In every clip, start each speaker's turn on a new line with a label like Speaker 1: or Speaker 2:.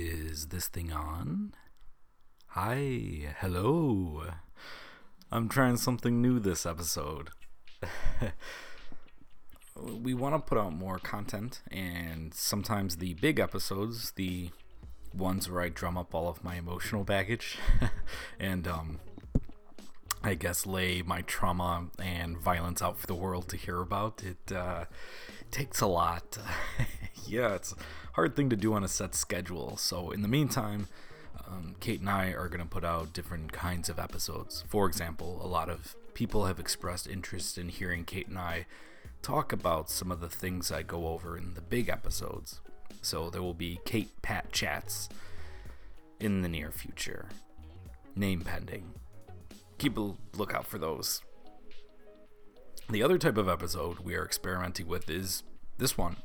Speaker 1: Is this thing on? Hi, hello. I'm trying something new this episode. we want to put out more content, and sometimes the big episodes, the ones where I drum up all of my emotional baggage and, um, I guess, lay my trauma and violence out for the world to hear about, it uh, takes a lot. yeah, it's a hard thing to do on a set schedule. So, in the meantime, um, Kate and I are going to put out different kinds of episodes. For example, a lot of people have expressed interest in hearing Kate and I talk about some of the things I go over in the big episodes. So there will be Kate Pat chats in the near future. Name pending. Keep a lookout for those. The other type of episode we are experimenting with is this one,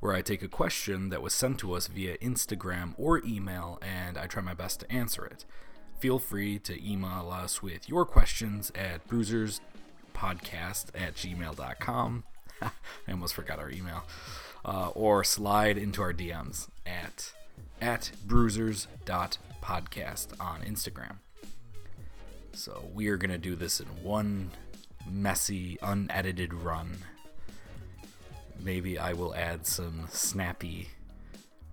Speaker 1: where I take a question that was sent to us via Instagram or email and I try my best to answer it. Feel free to email us with your questions at bruiserspodcast at gmail.com. I almost forgot our email. Uh, or slide into our DMs at at bruisers.podcast on Instagram. So we are going to do this in one messy, unedited run. Maybe I will add some snappy,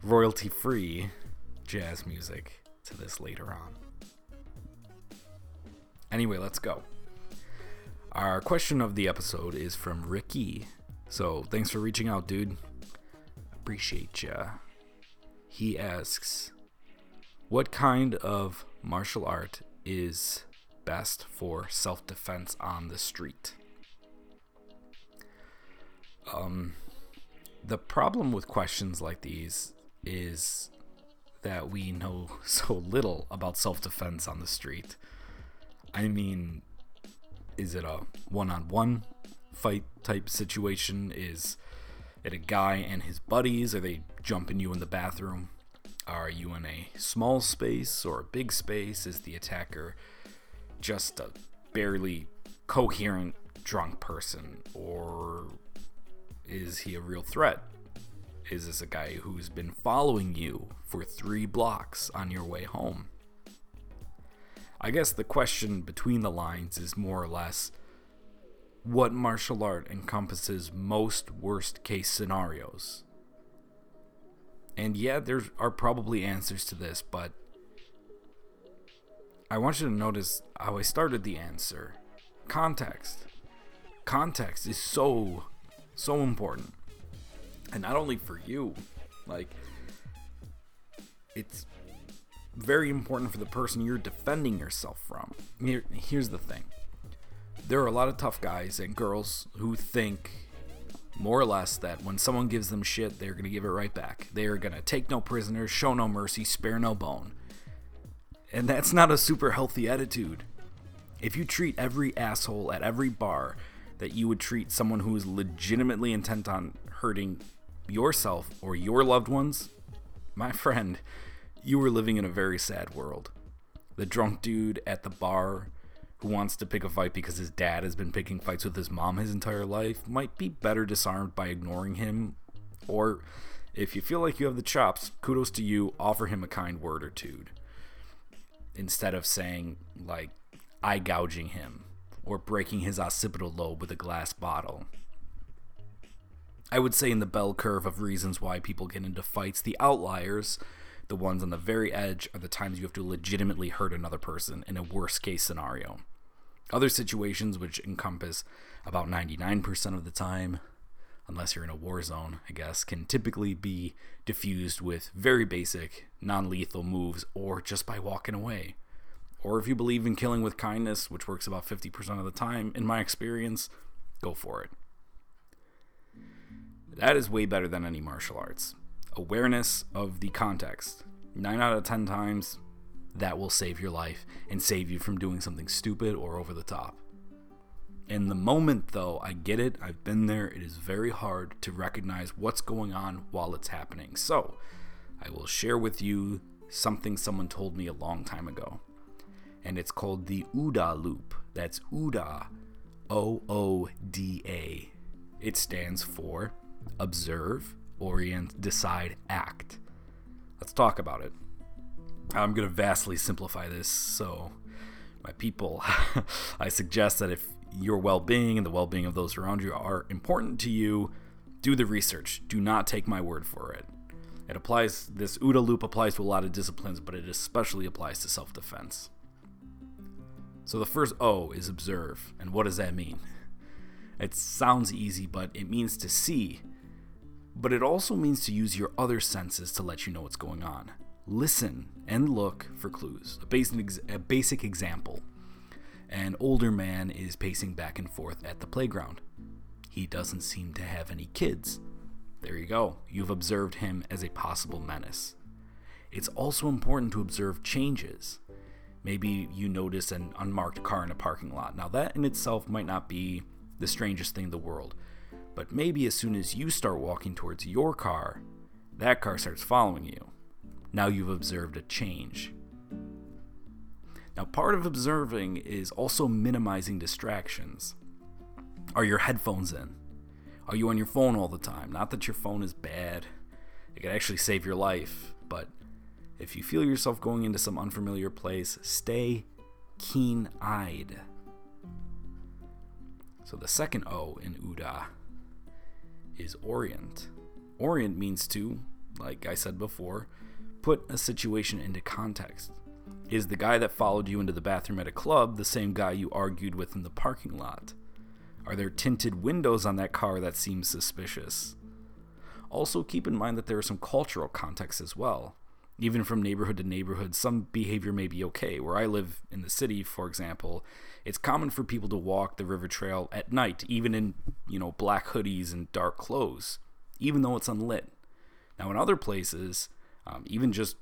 Speaker 1: royalty free jazz music to this later on. Anyway, let's go. Our question of the episode is from Ricky. So thanks for reaching out, dude. Appreciate ya. He asks, What kind of martial art is best for self defense on the street? Um, the problem with questions like these is that we know so little about self defense on the street. I mean, is it a one on one fight type situation? Is it a guy and his buddies? Are they jumping you in the bathroom? Are you in a small space or a big space? Is the attacker just a barely coherent drunk person? Or is he a real threat? Is this a guy who's been following you for three blocks on your way home? I guess the question between the lines is more or less what martial art encompasses most worst case scenarios. And yeah, there are probably answers to this, but I want you to notice how I started the answer. Context. Context is so, so important. And not only for you, like, it's very important for the person you're defending yourself from. Here, here's the thing there are a lot of tough guys and girls who think more or less that when someone gives them shit, they're going to give it right back. They are going to take no prisoners, show no mercy, spare no bone. And that's not a super healthy attitude. If you treat every asshole at every bar that you would treat someone who is legitimately intent on hurting yourself or your loved ones, my friend, you are living in a very sad world. The drunk dude at the bar who wants to pick a fight because his dad has been picking fights with his mom his entire life might be better disarmed by ignoring him. Or if you feel like you have the chops, kudos to you, offer him a kind word or two. Instead of saying, like, eye gouging him or breaking his occipital lobe with a glass bottle. I would say in the bell curve of reasons why people get into fights, the outliers, the ones on the very edge, are the times you have to legitimately hurt another person in a worst case scenario. Other situations, which encompass about 99% of the time, unless you're in a war zone, I guess, can typically be diffused with very basic, non lethal moves or just by walking away. Or if you believe in killing with kindness, which works about 50% of the time, in my experience, go for it. That is way better than any martial arts. Awareness of the context. 9 out of 10 times, that will save your life and save you from doing something stupid or over the top. In the moment, though, I get it, I've been there, it is very hard to recognize what's going on while it's happening. So, I will share with you something someone told me a long time ago. And it's called the OODA loop. That's OODA, O O D A. It stands for Observe, Orient, Decide, Act. Let's talk about it. I'm going to vastly simplify this. So, my people, I suggest that if your well being and the well being of those around you are important to you, do the research. Do not take my word for it. It applies, this OODA loop applies to a lot of disciplines, but it especially applies to self defense. So the first O is observe. And what does that mean? It sounds easy, but it means to see. But it also means to use your other senses to let you know what's going on. Listen and look for clues. A basic, a basic example an older man is pacing back and forth at the playground. He doesn't seem to have any kids. There you go. You've observed him as a possible menace. It's also important to observe changes. Maybe you notice an unmarked car in a parking lot. Now, that in itself might not be the strangest thing in the world, but maybe as soon as you start walking towards your car, that car starts following you. Now you've observed a change. Now, part of observing is also minimizing distractions. Are your headphones in? Are you on your phone all the time? Not that your phone is bad, it can actually save your life, but if you feel yourself going into some unfamiliar place, stay keen eyed. So the second O in OODA is orient. Orient means to, like I said before, put a situation into context. Is the guy that followed you into the bathroom at a club the same guy you argued with in the parking lot? Are there tinted windows on that car that seem suspicious? Also, keep in mind that there are some cultural contexts as well. Even from neighborhood to neighborhood, some behavior may be okay. Where I live in the city, for example, it's common for people to walk the river trail at night, even in, you know, black hoodies and dark clothes, even though it's unlit. Now, in other places, um, even just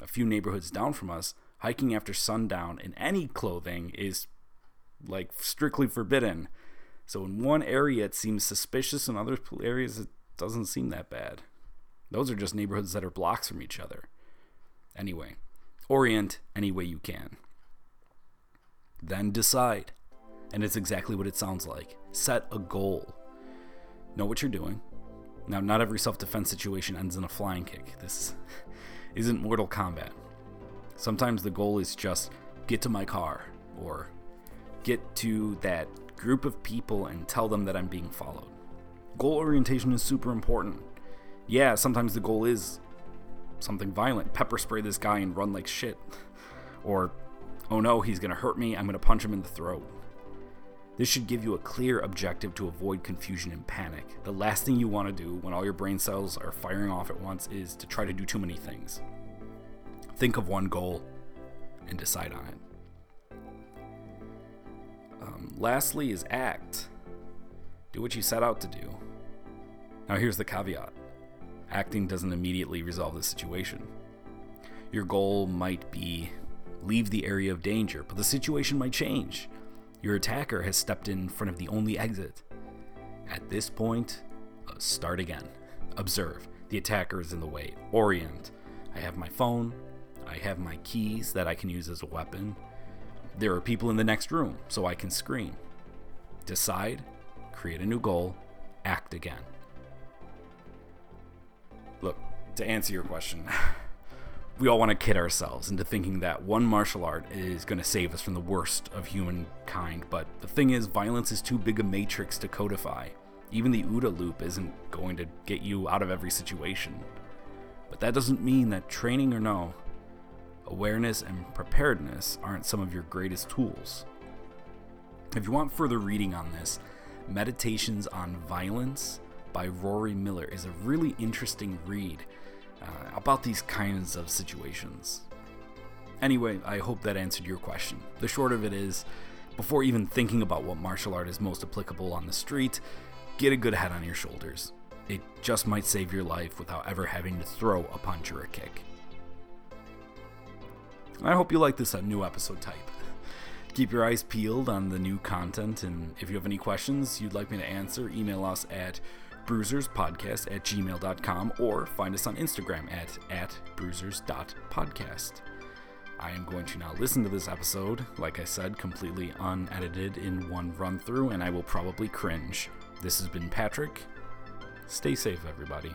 Speaker 1: a few neighborhoods down from us, hiking after sundown in any clothing is like strictly forbidden. So in one area it seems suspicious, in other areas it doesn't seem that bad. Those are just neighborhoods that are blocks from each other. Anyway, orient any way you can. Then decide. And it's exactly what it sounds like. Set a goal. Know what you're doing. Now, not every self defense situation ends in a flying kick. This isn't Mortal Kombat. Sometimes the goal is just get to my car or get to that group of people and tell them that I'm being followed. Goal orientation is super important. Yeah, sometimes the goal is something violent pepper spray this guy and run like shit. Or, oh no, he's gonna hurt me, I'm gonna punch him in the throat. This should give you a clear objective to avoid confusion and panic. The last thing you want to do when all your brain cells are firing off at once is to try to do too many things. Think of one goal and decide on it. Um, lastly, is act. Do what you set out to do. Now, here's the caveat acting doesn't immediately resolve the situation. Your goal might be leave the area of danger, but the situation might change. Your attacker has stepped in front of the only exit. At this point, uh, start again. Observe. The attacker is in the way. Orient. I have my phone. I have my keys that I can use as a weapon. There are people in the next room, so I can scream. Decide, create a new goal, act again. Look, to answer your question, we all want to kid ourselves into thinking that one martial art is going to save us from the worst of humankind, but the thing is, violence is too big a matrix to codify. Even the OODA loop isn't going to get you out of every situation. But that doesn't mean that training or no, awareness and preparedness aren't some of your greatest tools. If you want further reading on this, Meditations on Violence by Rory Miller is a really interesting read uh, about these kinds of situations. Anyway, I hope that answered your question. The short of it is before even thinking about what martial art is most applicable on the street, get a good head on your shoulders. It just might save your life without ever having to throw a punch or a kick. I hope you like this uh, new episode type. Keep your eyes peeled on the new content, and if you have any questions you'd like me to answer, email us at bruiserspodcast at gmail.com or find us on Instagram at, at bruisers.podcast. I am going to now listen to this episode, like I said, completely unedited in one run through, and I will probably cringe. This has been Patrick. Stay safe, everybody.